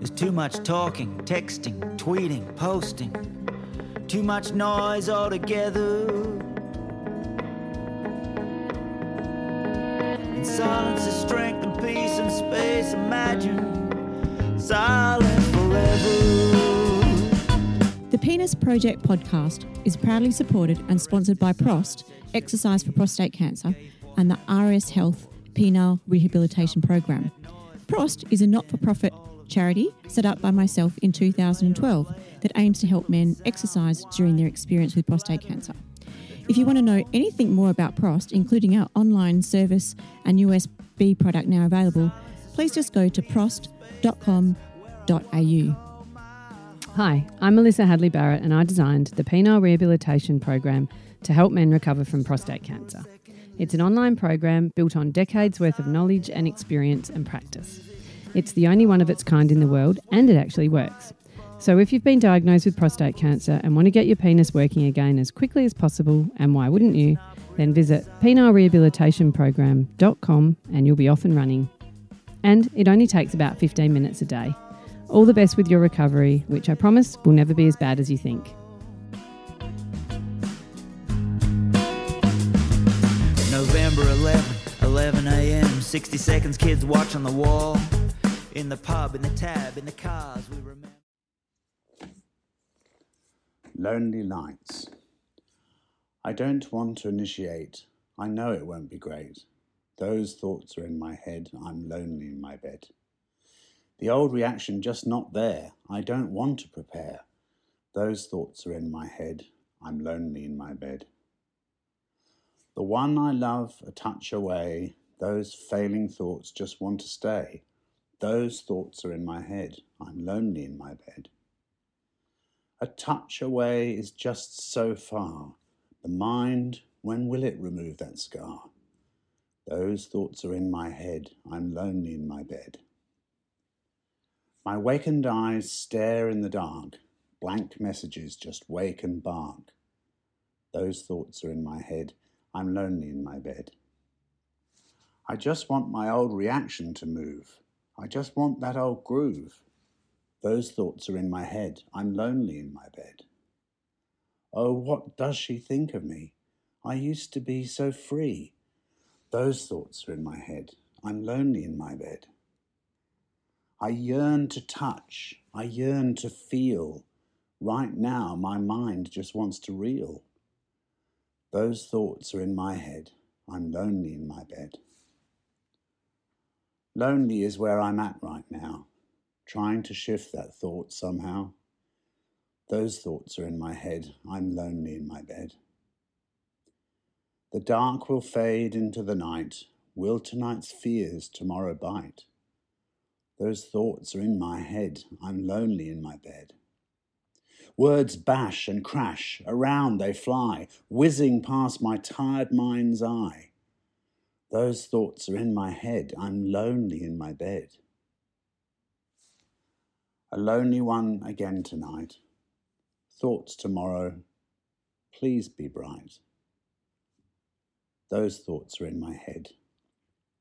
There's too much talking, texting, tweeting, posting, too much noise altogether. In silence is strength and peace and space. Imagine silent forever. The Penis Project podcast is proudly supported and sponsored by PROST, Exercise for Prostate Cancer, and the RS Health Penile Rehabilitation Program. PROST is a not for profit charity set up by myself in 2012 that aims to help men exercise during their experience with prostate cancer. If you want to know anything more about PROST, including our online service and USB product now available, please just go to prost.com.au. Hi, I'm Melissa Hadley Barrett and I designed the Penile Rehabilitation Program to help men recover from prostate cancer. It's an online program built on decades worth of knowledge and experience and practice. It's the only one of its kind in the world and it actually works. So if you've been diagnosed with prostate cancer and want to get your penis working again as quickly as possible, and why wouldn't you, then visit penile and you'll be off and running. And it only takes about 15 minutes a day. All the best with your recovery, which I promise will never be as bad as you think. November 11, 11 a.m. 60 seconds, kids watch on the wall. In the pub, in the tab, in the cars, we remember. Lonely Nights. I don't want to initiate. I know it won't be great. Those thoughts are in my head. I'm lonely in my bed. The old reaction just not there. I don't want to prepare. Those thoughts are in my head. I'm lonely in my bed. The one I love a touch away. Those failing thoughts just want to stay. Those thoughts are in my head. I'm lonely in my bed. A touch away is just so far. The mind, when will it remove that scar? Those thoughts are in my head. I'm lonely in my bed. My wakened eyes stare in the dark. Blank messages just wake and bark. Those thoughts are in my head. I'm lonely in my bed. I just want my old reaction to move. I just want that old groove. Those thoughts are in my head. I'm lonely in my bed. Oh, what does she think of me? I used to be so free. Those thoughts are in my head. I'm lonely in my bed. I yearn to touch. I yearn to feel. Right now, my mind just wants to reel. Those thoughts are in my head. I'm lonely in my bed. Lonely is where I'm at right now, trying to shift that thought somehow. Those thoughts are in my head. I'm lonely in my bed. The dark will fade into the night. Will tonight's fears tomorrow bite? Those thoughts are in my head. I'm lonely in my bed. Words bash and crash, around they fly, whizzing past my tired mind's eye. Those thoughts are in my head. I'm lonely in my bed. A lonely one again tonight. Thoughts tomorrow. Please be bright. Those thoughts are in my head.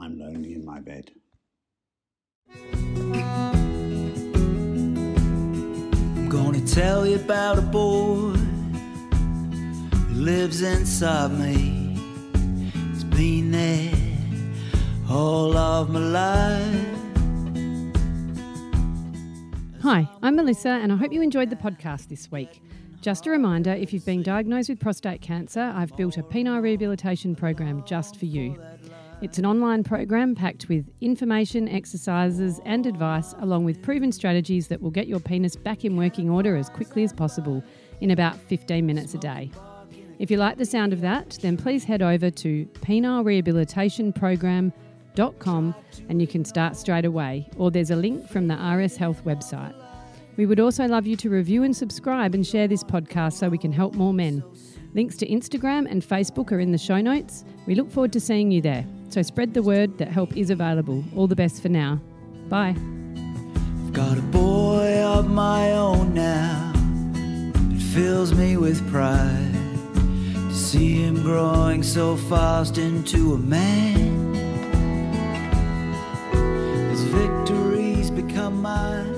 I'm lonely in my bed. I'm gonna tell you about a boy who lives inside me. Been there all of my life. Hi, I'm Melissa, and I hope you enjoyed the podcast this week. Just a reminder if you've been diagnosed with prostate cancer, I've built a penile rehabilitation program just for you. It's an online program packed with information, exercises, and advice, along with proven strategies that will get your penis back in working order as quickly as possible in about 15 minutes a day. If you like the sound of that, then please head over to penile and you can start straight away, or there's a link from the RS Health website. We would also love you to review and subscribe and share this podcast so we can help more men. Links to Instagram and Facebook are in the show notes. We look forward to seeing you there. So spread the word that help is available. All the best for now. Bye. I've got a boy of my own now. It fills me with pride see him growing so fast into a man. His victories become mine.